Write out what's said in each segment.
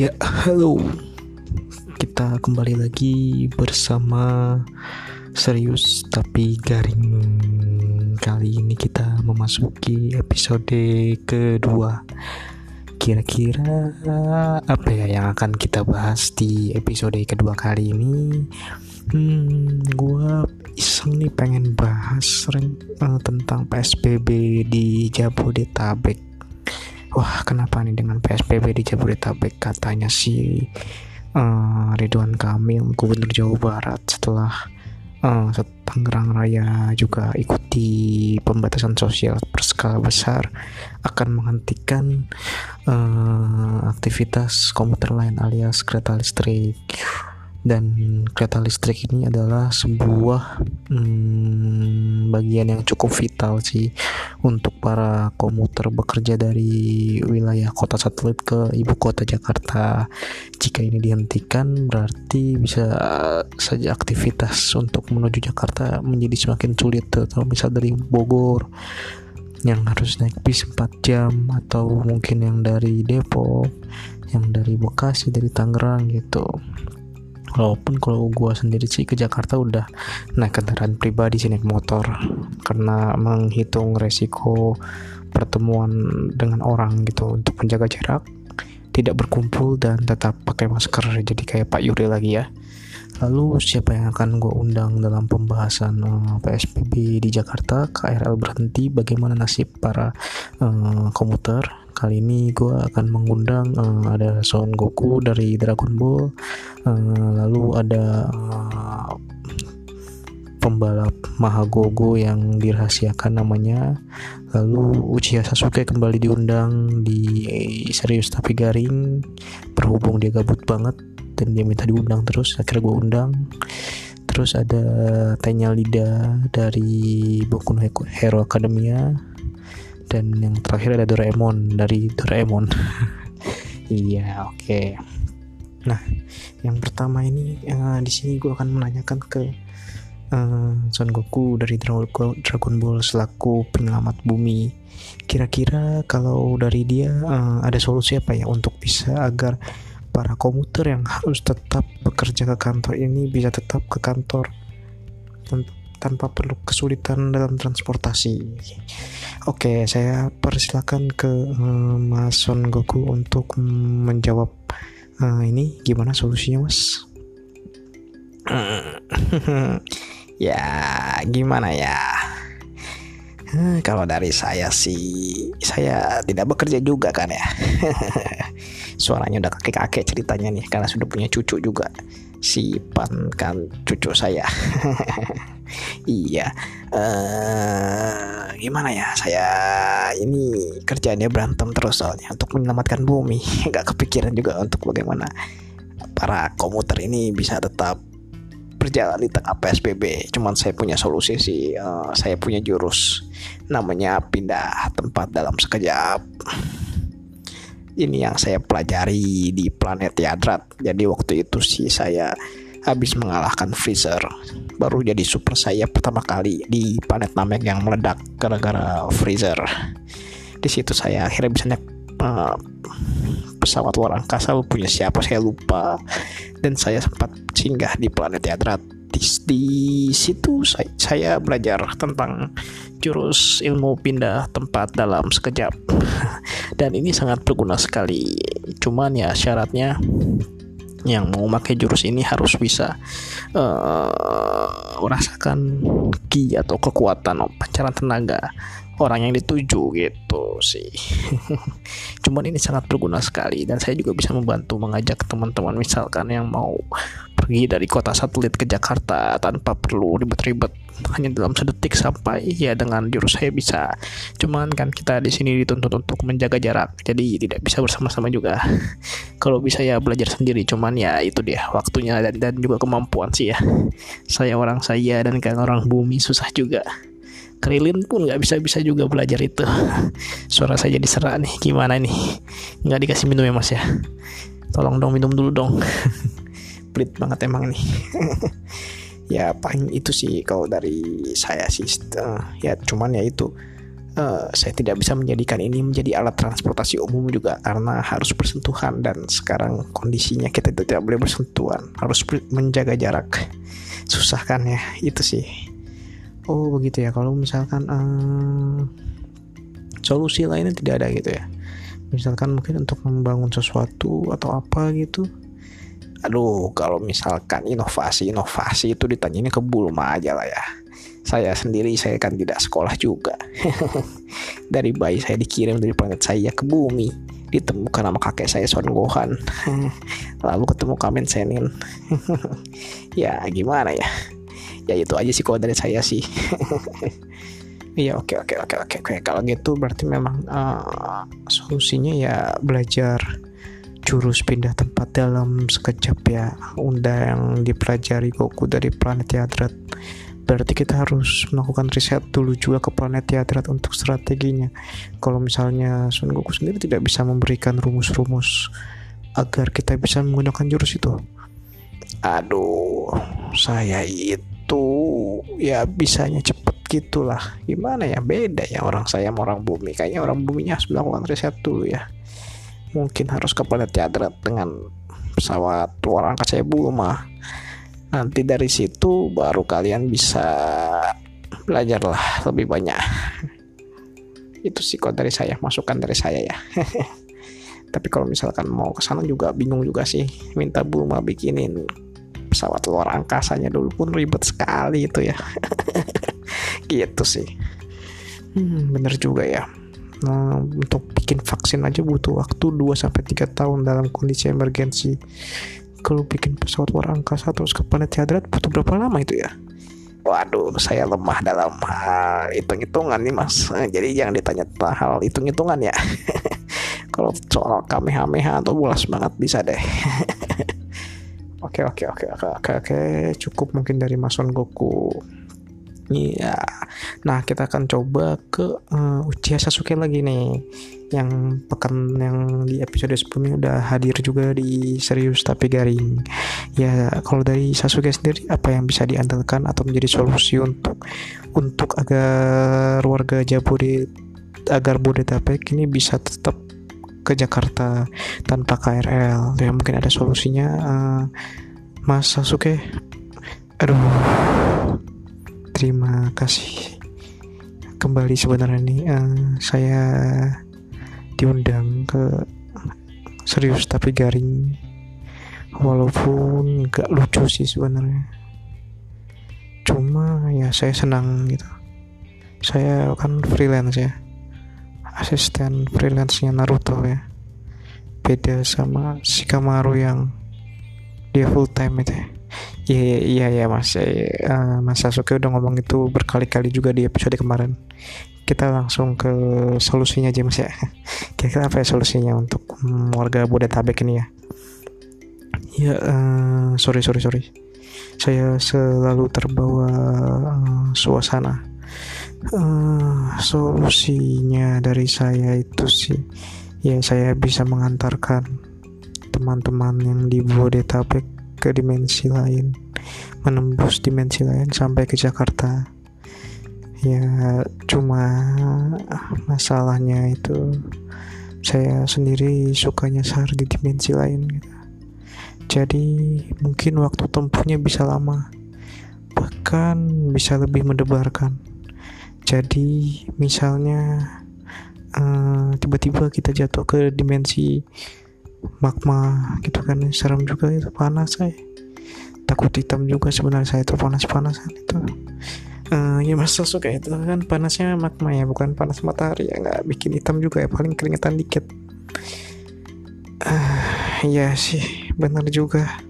Ya, halo. Kita kembali lagi bersama serius tapi garing. Kali ini kita memasuki episode kedua. Kira-kira apa ya yang akan kita bahas di episode kedua kali ini? Hmm, gue iseng nih pengen bahas uh, tentang PSBB di Jabodetabek wah kenapa nih dengan PSBB di Jabodetabek? Katanya si uh, Ridwan Kamil Gubernur Jawa Barat setelah uh, Tangerang Raya juga ikuti pembatasan sosial berskala besar akan menghentikan uh, aktivitas komuter lain alias kereta listrik dan kereta listrik ini adalah sebuah hmm, bagian yang cukup vital sih untuk para komuter bekerja dari wilayah kota satelit ke ibu kota Jakarta. Jika ini dihentikan berarti bisa saja aktivitas untuk menuju Jakarta menjadi semakin sulit terutama misal dari Bogor yang harus naik bis 4 jam atau mungkin yang dari Depok yang dari Bekasi dari Tangerang gitu walaupun kalau gue sendiri sih ke Jakarta udah naik kendaraan pribadi sih naik motor karena menghitung resiko pertemuan dengan orang gitu untuk menjaga jarak tidak berkumpul dan tetap pakai masker jadi kayak Pak Yuri lagi ya Lalu siapa yang akan gue undang dalam pembahasan uh, eh, PSBB di Jakarta? KRL berhenti, bagaimana nasib para uh, komuter? Kali ini gue akan mengundang uh, ada Son Goku dari Dragon Ball, uh, lalu ada uh, pembalap Mahagogo yang dirahasiakan namanya. Lalu Uchiha Sasuke kembali diundang di serius tapi garing. Berhubung dia gabut banget dan dia minta diundang terus akhirnya gue undang. Terus ada Tanya Lida dari Boku Hero Academia dan yang terakhir ada Doraemon dari Doraemon iya oke okay. nah yang pertama ini uh, di sini gue akan menanyakan ke uh, Son Goku dari Dragon Ball selaku penyelamat bumi kira-kira kalau dari dia uh, ada solusi apa ya untuk bisa agar para komuter yang harus tetap bekerja ke kantor ini bisa tetap ke kantor tanpa perlu kesulitan dalam transportasi. Oke, saya persilakan ke uh, Mas Son Goku untuk menjawab uh, ini gimana solusinya, Mas? ya, gimana ya? Hmm, kalau dari saya sih, saya tidak bekerja juga kan ya. Suaranya udah kakek-kakek ceritanya nih, karena sudah punya cucu juga. Si Pan kan cucu saya. iya, uh, gimana ya? Saya ini kerjanya berantem terus soalnya untuk menyelamatkan bumi. Gak kepikiran juga untuk bagaimana para komuter ini bisa tetap berjalan di tengah PSBB. Cuman saya punya solusi sih. Uh, saya punya jurus namanya pindah tempat dalam sekejap. Ini yang saya pelajari di planet Yadrat. Jadi waktu itu sih saya habis mengalahkan Freezer. Baru jadi super saya pertama kali di planet Namek yang meledak gara-gara Freezer. Di situ saya akhirnya bisa naik uh, pesawat luar angkasa. Punya siapa? Saya lupa. Dan saya sempat singgah di planet Yadratis di situ saya, saya belajar tentang jurus ilmu pindah tempat dalam sekejap. Dan ini sangat berguna sekali. Cuman ya syaratnya yang mau pakai jurus ini harus bisa uh, merasakan ki atau kekuatan pancaran tenaga orang yang dituju gitu sih. Cuman ini sangat berguna sekali dan saya juga bisa membantu mengajak teman-teman misalkan yang mau pergi dari kota satelit ke Jakarta tanpa perlu ribet-ribet. Hanya dalam sedetik sampai ya dengan jurus saya bisa. Cuman kan kita di sini dituntut untuk menjaga jarak jadi tidak bisa bersama-sama juga. Kalau bisa ya belajar sendiri. Cuman ya itu dia waktunya dan, dan juga kemampuan sih ya. Saya orang saya dan kan orang bumi susah juga. Krilin pun nggak bisa-bisa juga belajar itu. Suara saya jadi serak nih. Gimana nih nggak dikasih minum ya mas ya? Tolong dong minum dulu dong pelit banget emang nih. Ya paling itu sih kalau dari saya sih uh, ya cuman ya itu uh, saya tidak bisa menjadikan ini menjadi alat transportasi umum juga karena harus bersentuhan dan sekarang kondisinya kita tidak boleh bersentuhan harus menjaga jarak. Susah kan ya itu sih. Oh begitu ya. Kalau misalkan uh, solusi lainnya tidak ada gitu ya. Misalkan mungkin untuk membangun sesuatu atau apa gitu aduh kalau misalkan inovasi inovasi itu ditanya ini ke Bulma aja lah ya. Saya sendiri saya kan tidak sekolah juga. Dari bayi saya dikirim dari planet saya ke bumi. Ditemukan nama kakek saya Son Gohan. Lalu ketemu Kamen Senin. Ya gimana ya? Ya itu aja sih kalau dari saya sih. Iya oke oke oke oke oke. Kalau gitu berarti memang uh, solusinya ya belajar jurus pindah tempat dalam sekejap ya. Unda yang dipelajari Goku dari planet Yadrat. Berarti kita harus melakukan riset dulu juga ke planet Yadrat untuk strateginya. Kalau misalnya Son Goku sendiri tidak bisa memberikan rumus-rumus agar kita bisa menggunakan jurus itu. Aduh saya itu ya bisanya cepat gitulah. Gimana ya? Beda ya orang saya sama orang bumi. Kayaknya orang buminya harus melakukan riset dulu ya mungkin harus ke planet dengan pesawat luar angkasa saya mah. Nanti dari situ baru kalian bisa belajar lah lebih banyak. Itu sih kok dari saya masukan dari saya ya. Tapi kalau misalkan mau ke sana juga bingung juga sih. Minta Bulma bikinin pesawat luar angkasanya dulu pun ribet sekali itu ya. Gitu sih. Hmm, bener juga ya nah, untuk bikin vaksin aja butuh waktu 2 sampai 3 tahun dalam kondisi emergensi kalau bikin pesawat luar angkasa terus ke planet Hadrat butuh berapa lama itu ya Waduh, saya lemah dalam hal hitung-hitungan nih mas. Jadi jangan ditanya hal hitung-hitungan ya. Kalau soal kamehameha atau bola semangat bisa deh. Oke oke oke oke oke cukup mungkin dari Mason Goku. Iya. Nah, kita akan coba ke uh, Uchiha Sasuke lagi nih. Yang pekan yang di episode sebelumnya udah hadir juga di serius tapi garing. Ya, kalau dari Sasuke sendiri apa yang bisa diandalkan atau menjadi solusi untuk untuk agar warga Jabode agar Bodetabek ini bisa tetap ke Jakarta tanpa KRL. Ya mungkin ada solusinya uh, Mas Sasuke. Aduh terima kasih kembali sebenarnya nih uh, saya diundang ke serius tapi garing. Walaupun gak lucu sih sebenarnya. Cuma ya saya senang gitu. Saya kan freelance ya. Asisten freelance-nya Naruto ya. Beda sama si Kamaru yang dia full time itu ya Iya iya iya mas. Uh, Mas Sasuke udah ngomong itu berkali-kali juga di episode kemarin. Kita langsung ke solusinya aja mas ya. Kira-kira apa ya solusinya untuk warga Bodetabek ini ya? Ya uh, sorry sorry sorry. Saya selalu terbawa uh, suasana. Uh, solusinya dari saya itu sih ya saya bisa mengantarkan teman-teman yang di Bodetabek ke dimensi lain menembus dimensi lain sampai ke Jakarta ya cuma masalahnya itu saya sendiri sukanya sehari di dimensi lain gitu. jadi mungkin waktu tempuhnya bisa lama bahkan bisa lebih mendebarkan jadi misalnya uh, tiba-tiba kita jatuh ke dimensi magma gitu kan serem juga itu panas saya takut hitam juga sebenarnya saya itu panas-panasan itu. Uh, ya masa suka itu kan panasnya magma ya bukan panas matahari ya nggak bikin hitam juga ya paling keringetan dikit. Uh, ya sih benar juga.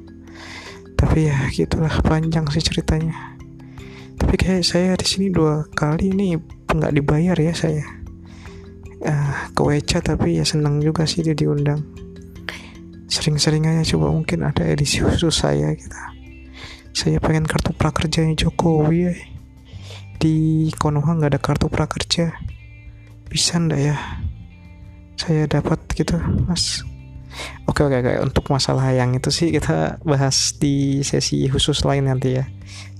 Tapi ya gitulah panjang sih ceritanya. Tapi kayak saya di sini dua kali ini nggak dibayar ya saya. Uh, ke WC tapi ya senang juga sih dia diundang sering-sering aja coba mungkin ada edisi khusus saya gitu saya pengen kartu prakerjanya Jokowi ya di Konoha nggak ada kartu prakerja. Bisa ndak ya? Saya dapat gitu mas. Oke oke oke. Untuk masalah yang itu sih kita bahas di sesi khusus lain nanti ya.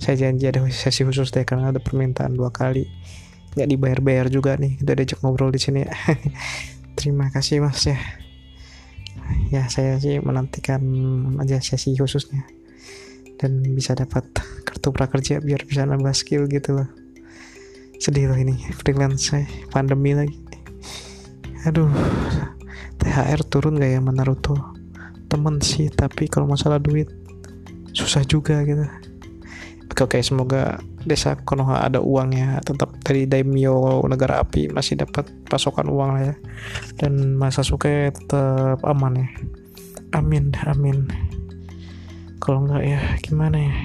Saya janji ada sesi khusus deh karena ada permintaan dua kali. Nggak dibayar-bayar juga nih. Udah diajak ngobrol di sini. Terima kasih mas ya ya saya sih menantikan aja sesi khususnya. Dan bisa dapat kartu prakerja biar bisa nambah skill gitu loh. Sedih loh ini freelance saya pandemi lagi. Aduh THR turun gak ya Naruto? Temen sih tapi kalau masalah duit susah juga gitu. Oke semoga desa Konoha ada uangnya tetap dari daimyo negara api masih dapat pasokan uang lah ya. Dan masa suka tetap aman ya. Amin amin. Kalau enggak ya gimana ya?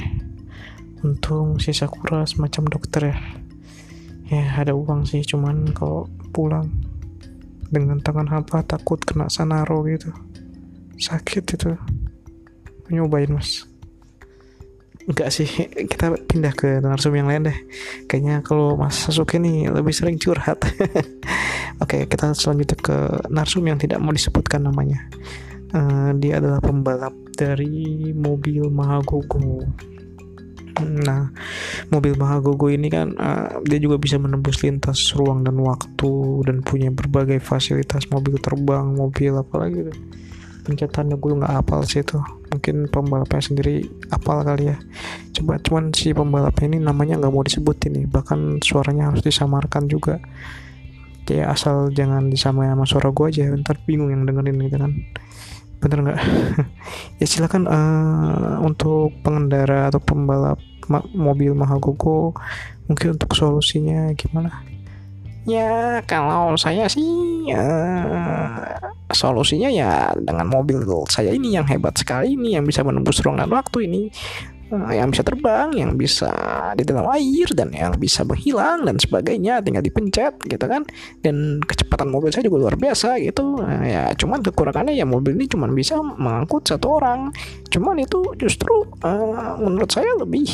Untung si Sakura semacam dokter ya. Ya ada uang sih cuman kalau pulang dengan tangan hampa takut kena sanaro gitu. Sakit itu. Nyobain mas enggak sih kita pindah ke narsum yang lain deh. Kayaknya kalau Mas Sasuke nih lebih sering curhat. Oke kita selanjutnya ke narsum yang tidak mau disebutkan namanya. Uh, dia adalah pembalap dari mobil Mahagogo. Nah, mobil Mahagogo ini kan uh, dia juga bisa menembus lintas ruang dan waktu dan punya berbagai fasilitas mobil terbang, mobil apalagi tuh pencetannya gue nggak hafal sih itu. Mungkin pembalapnya sendiri apal kali ya. Coba cuman si pembalapnya ini namanya nggak mau disebut ini. Bahkan suaranya harus disamarkan juga. Kayak asal jangan disamain sama suara gue aja ntar bingung yang dengerin gitu kan. Bener nggak? Ya silakan uh, untuk pengendara atau pembalap ma mobil Mahagogo mungkin untuk solusinya gimana ya kalau saya sih uh, solusinya ya dengan mobil. Saya ini yang hebat sekali ini yang bisa menembus ruang dan waktu ini. Uh, yang bisa terbang yang bisa di dalam air dan yang bisa menghilang dan sebagainya. Tinggal dipencet gitu kan. Dan kecepatan mobil saya juga luar biasa gitu. Uh, ya cuman kekurangannya ya mobil ini cuman bisa mengangkut satu orang. Cuman itu justru uh, menurut saya lebih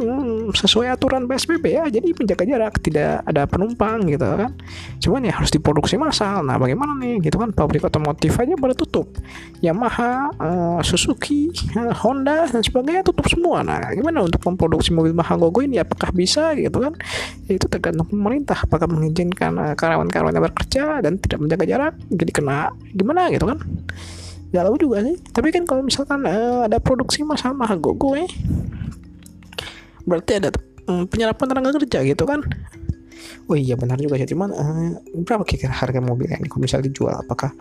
hmm, sesuai aturan PSBB ya. Jadi menjaga jarak tidak ada penumpang gitu kan. Cuman ya harus diproduksi massal. Nah bagaimana nih? Gitu kan pabrik otomotif aja pada tutup. Yamaha uh, Suzuki uh, Honda dan sebagainya tutup semua. Nah gimana untuk memproduksi mobil Mahagogo ini? Apakah bisa gitu kan? Ya, itu tergantung pemerintah. Apakah mengizinkan uh, karyawan-karyawan yang bekerja dan tidak menjaga jarak jadi kena gimana gitu kan? Gak tahu juga sih. Tapi kan kalau misalkan uh, ada produksi masalah Mahagogo eh berarti ada um, penyerapan tenaga kerja gitu kan? Oh iya benar juga sih. Cuman uh, berapa kira-kira harga mobil ini? Kalau misalnya dijual apakah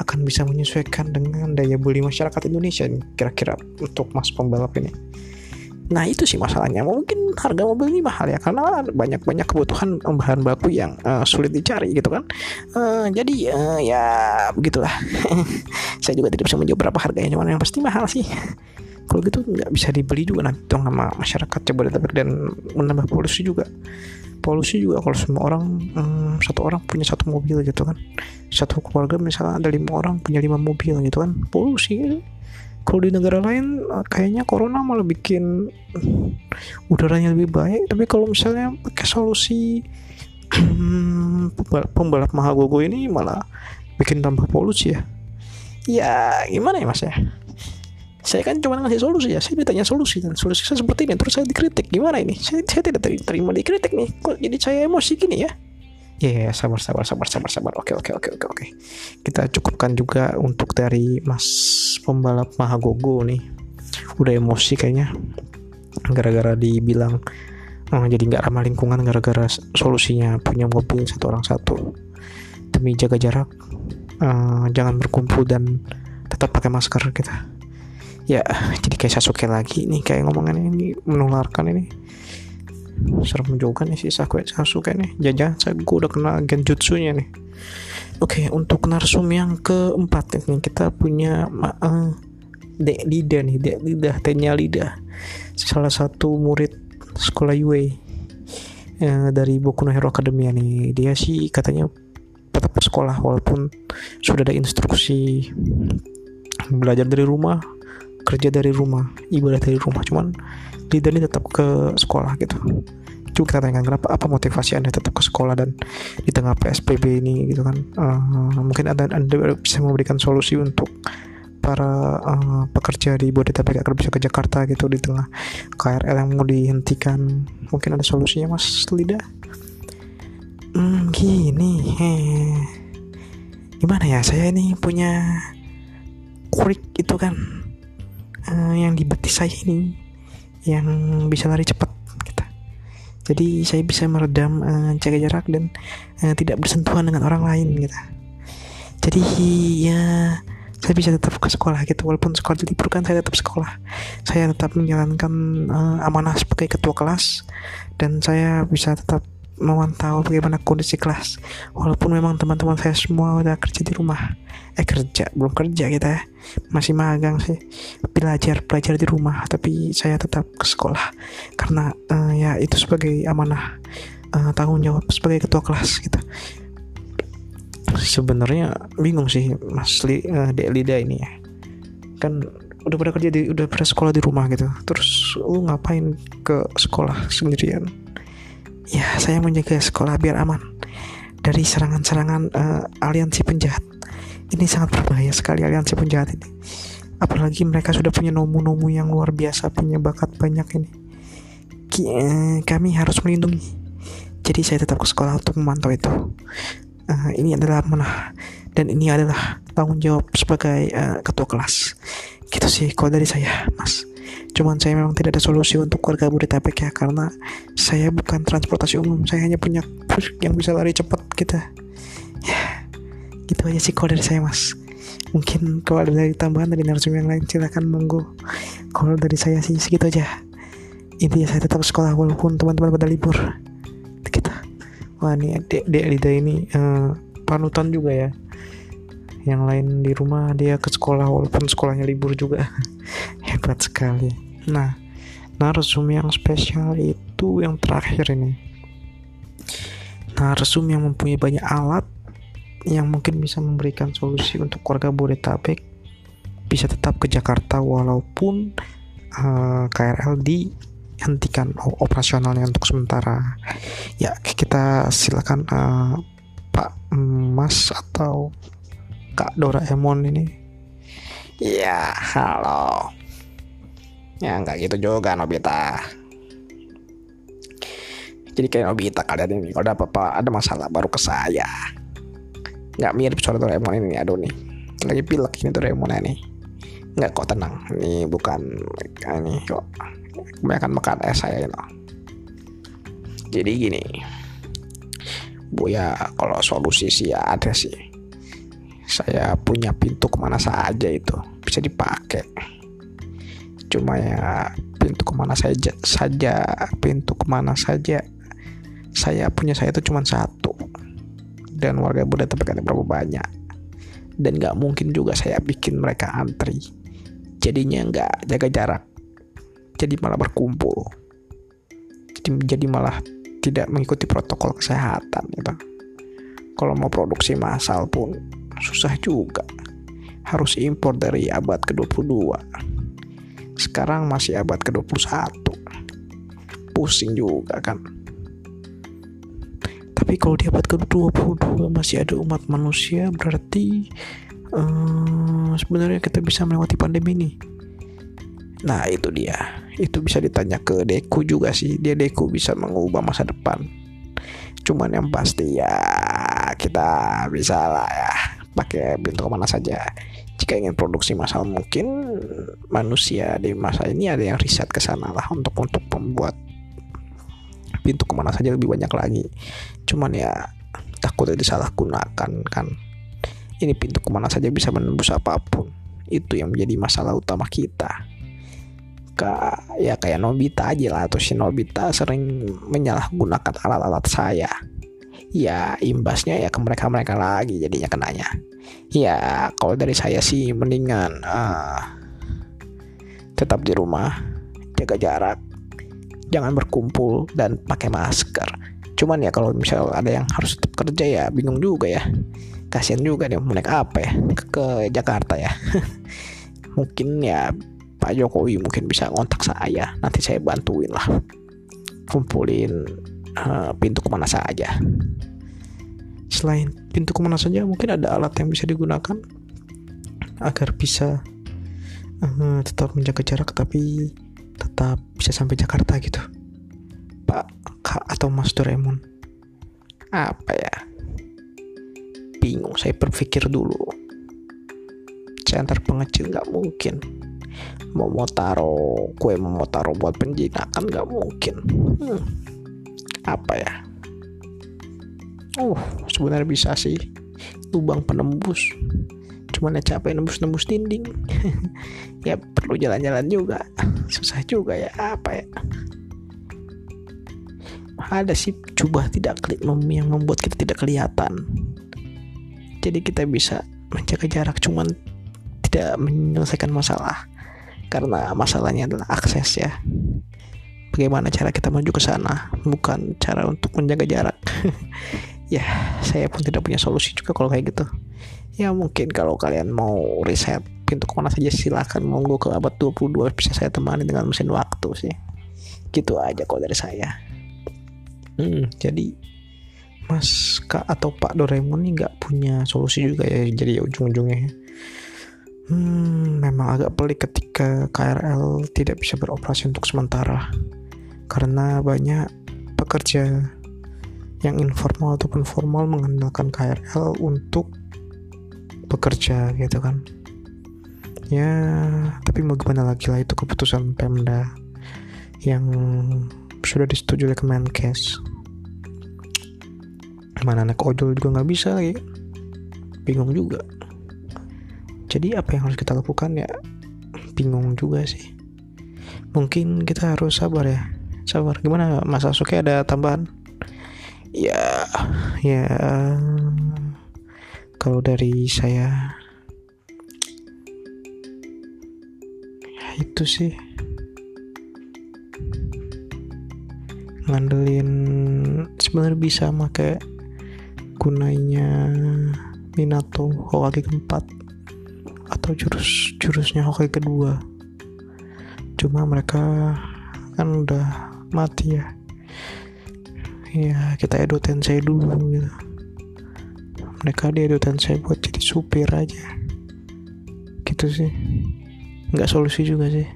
akan bisa menyesuaikan dengan daya beli masyarakat Indonesia kira-kira untuk mas pembalap ini? Nah itu sih masalahnya. Mungkin harga mobil ini mahal ya karena banyak banyak kebutuhan bahan baku yang uh, sulit dicari gitu kan. Uh, jadi uh, ya begitulah. Saya juga tidak bisa menjawab berapa harganya cuman yang pasti mahal sih kalau gitu nggak bisa dibeli juga. Nanti dong sama masyarakat Jabodetabek dan menambah polusi juga. Polusi juga kalau semua orang hmm, satu orang punya satu mobil gitu kan. Satu keluarga misalnya ada lima orang punya lima mobil gitu kan. Polusi gitu. kalau di negara lain eh, kayaknya corona malah bikin udaranya lebih baik. Tapi kalau misalnya pakai solusi pembalap Mahagogo ini malah bikin tambah polusi ya. Ya gimana ya mas ya saya kan cuma ngasih solusi ya. Saya ditanya solusi dan solusi saya seperti ini. Terus saya dikritik. Gimana ini? Saya, saya tidak terima dikritik nih. Kok jadi saya emosi gini ya? Ya yeah, sabar sabar sabar sabar sabar. Oke oke oke oke oke. Kita cukupkan juga untuk dari mas pembalap Mahagogo nih. Udah emosi kayaknya. Gara-gara dibilang oh, jadi nggak ramah lingkungan gara-gara solusinya punya mobil satu orang satu. Demi jaga jarak uh, jangan berkumpul dan tetap pakai masker kita ya jadi kayak Sasuke lagi nih kayak ngomongan ini menularkan ini. Serem juga nih si Sasuke Sasuke nih. Jajan saya gue udah kena genjutsunya nih. Oke okay, untuk narsum yang keempat nih kita punya uh, Dek Lida nih Dek Lida Tenya Lida. Salah satu murid sekolah Yue uh, dari Boku no Hero Academia nih. Dia sih katanya tetap sekolah walaupun sudah ada instruksi belajar dari rumah kerja dari rumah ibadah dari rumah cuman ini tetap ke sekolah gitu. Coba kita tanyakan kenapa apa motivasi anda tetap ke sekolah dan di tengah PSBB ini gitu kan? Uh, mungkin anda anda bisa memberikan solusi untuk para uh, pekerja di Bodetabek agar bisa ke Jakarta gitu di tengah KRL yang mau dihentikan. Mungkin ada solusinya mas Lida? Gini eh, gimana ya? Saya ini punya kurik itu kan uh, yang di betis saya ini yang bisa lari cepat gitu. jadi saya bisa meredam uh, jaga jarak dan uh, tidak bersentuhan dengan orang lain gitu. Jadi ya saya bisa tetap ke sekolah gitu. Walaupun sekolah diliburkan saya tetap sekolah. Saya tetap menjalankan uh, amanah sebagai ketua kelas dan saya bisa tetap memantau bagaimana kondisi kelas. Walaupun memang teman-teman saya semua udah kerja di rumah. Eh kerja belum kerja kita ya. Masih magang sih. Belajar belajar di rumah. Tapi saya tetap ke sekolah. Karena uh, ya itu sebagai amanah uh, tanggung jawab sebagai ketua kelas gitu. Sebenarnya bingung sih Mas Li, uh, Dek Lida ini ya. Kan udah pada kerja di udah pada sekolah di rumah gitu. Terus lu ngapain ke sekolah sendirian ya saya menjaga sekolah biar aman dari serangan-serangan uh, aliansi penjahat. Ini sangat berbahaya sekali aliansi penjahat ini. Apalagi mereka sudah punya nomu-nomu yang luar biasa punya bakat banyak ini. Eh, kami harus melindungi. Jadi saya tetap ke sekolah untuk memantau itu. Uh, ini adalah mana dan ini adalah tanggung jawab sebagai uh, ketua kelas. Gitu sih kalau dari saya mas cuman saya memang tidak ada solusi untuk warga Bodetabek ya karena saya bukan transportasi umum. Saya hanya punya bus yang bisa lari cepat gitu. Ya gitu aja sih kalau saya mas. Mungkin kalau ada dari tambahan dari narasumber yang lain silahkan monggo. Kalau dari saya sih segitu aja. Intinya saya tetap sekolah walaupun teman-teman pada libur. Wah ini dek Lida ini uh, panutan juga ya. Yang lain di rumah dia ke sekolah walaupun sekolahnya libur juga. Hebat sekali nah narsum yang spesial itu yang terakhir ini. Narsum yang mempunyai banyak alat yang mungkin bisa memberikan solusi untuk keluarga Bodetabek bisa tetap ke Jakarta walaupun uh, KRL di hentikan operasionalnya untuk sementara. Ya kita silakan uh, Pak Mas atau Kak Doraemon ini. Ya halo ya nggak gitu juga Nobita. Jadi kayak Nobita kalian ini kalau ada apa-apa ada masalah baru ke saya. Nggak mirip suara Doraemon ini aduh nih. Lagi pilek ini Doraemon ini. Nggak kok tenang. Ini bukan ini kok kebanyakan makan es saya itu jadi gini. Bu ya kalau solusi sih ya ada sih. Saya punya pintu ke mana saja itu. Bisa dipakai cuma ya pintu ke mana saja saja pintu ke mana saja. Saya punya saya itu cuma satu. Dan warga Buddha tapi berapa banyak. Dan nggak mungkin juga saya bikin mereka antri. Jadinya nggak jaga jarak. Jadi malah berkumpul. Jadi, jadi malah tidak mengikuti protokol kesehatan gitu. Kalau mau produksi massal pun susah juga. Harus impor dari abad ke-22 sekarang masih abad ke-21. Pusing juga kan. Tapi kalau di abad ke-22 masih ada umat manusia berarti uh, sebenarnya kita bisa melewati pandemi ini nah itu dia. Itu bisa ditanya ke Deku juga sih. Dia Deku bisa mengubah masa depan. Cuman yang pasti ya kita bisa lah ya. Pakai pintu ke mana saja jika ingin produksi masal mungkin manusia di masa ini ada yang riset ke sana lah untuk untuk membuat pintu ke mana saja lebih banyak lagi. Cuman ya takutnya disalahgunakan kan. Ini pintu ke mana saja bisa menembus apa pun. Itu yang menjadi masalah utama kita. Suka ya kayak Nobita aja lah atau si Nobita sering menyalahgunakan alat-alat saya. Ya imbasnya ya ke mereka-mereka lagi jadinya kenanya ya kalau dari saya sih mendingan uh, tetap di rumah jaga jarak jangan berkumpul dan pakai masker. Cuman ya kalau misal ada yang harus tetap kerja ya bingung juga ya. Kasian juga deh mau naik apa ya ke, ke Jakarta ya. Mungkin ya Pak Jokowi mungkin bisa ngontak saya nanti saya bantuin lah. Kumpulin uh, pintu ke mana saja selain pintu ke mana saja mungkin ada alat yang bisa digunakan agar bisa uh, tetap menjaga jarak tapi tetap bisa sampai Jakarta gitu. Pak Kak atau Mas Doraemon? Apa ya? Bingung saya berpikir dulu. Antar pengecil nggak mungkin. Mau mau taruh kue mau mau taruh buat penjinakan nggak mungkin. Hmm, apa ya uh sebenarnya bisa sih. Lubang penembus. Cuman ya capek nembus-nembus dinding. Ya perlu jalan-jalan juga. Susah juga ya apa ya. Ada sih coba tidak klik yang membuat kita tidak kelihatan. Jadi kita bisa menjaga jarak cuman tidak menyelesaikan masalah. Karena masalahnya adalah akses ya. Bagaimana cara kita menuju ke sana bukan cara untuk menjaga jarak ya saya pun tidak punya solusi juga kalau kayak gitu. Ya mungkin kalau kalian mau riset pintu ke mana saja silahkan monggo ke abad 22 bisa saya temani dengan mesin waktu sih. Gitu aja kalau dari saya. Hmm, jadi Mas Kak atau Pak Doraemon ini nggak punya solusi juga ya jadi ya ujung-ujungnya hmm, memang agak pelik ketika KRL tidak bisa beroperasi untuk sementara. Karena banyak pekerja yang informal ataupun formal mengandalkan KRL untuk bekerja gitu kan. Ya tapi mau gimana lagi lah itu keputusan Pemda yang sudah disetujui oleh Kemenkes. Mana naik ojol juga nggak bisa lagi. Bingung juga. Jadi apa yang harus kita lakukan ya? Bingung juga sih. Mungkin kita harus sabar ya. Sabar. Gimana Mas Asuke ada tambahan ya. Ya. Kalau dari saya ya itu sih. Ngandelin sebenarnya bisa pakai gunanya Minato Hokage keempat atau jurus jurusnya Hokage kedua. Cuma mereka kan udah mati ya ya kita Edo Tensei dulu gitu. Mereka di Edo Tensei buat jadi supir aja. Gitu sih. Nggak solusi juga sih.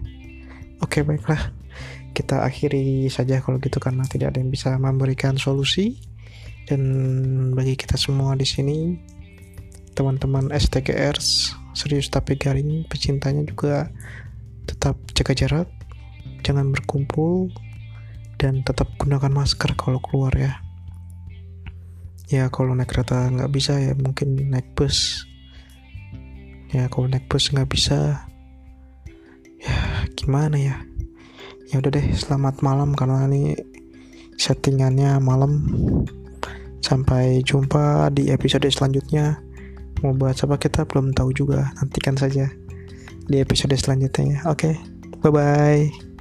Oke baiklah. Kita akhiri saja kalau gitu karena tidak ada yang bisa memberikan solusi. Dan bagi kita semua di sini teman-teman STGRs serius tapi garing pecintanya juga tetap jaga jarak jangan berkumpul dan tetap gunakan masker kalau keluar ya. Ya kalau naik kereta nggak bisa ya mungkin naik bus. Ya kalau naik bus nggak bisa ya gimana ya? Ya udah deh selamat malam karena ini settingannya malam. Sampai jumpa di episode selanjutnya. Mau bahas apa kita belum tahu juga nantikan saja di episode selanjutnya oke okay? bye bye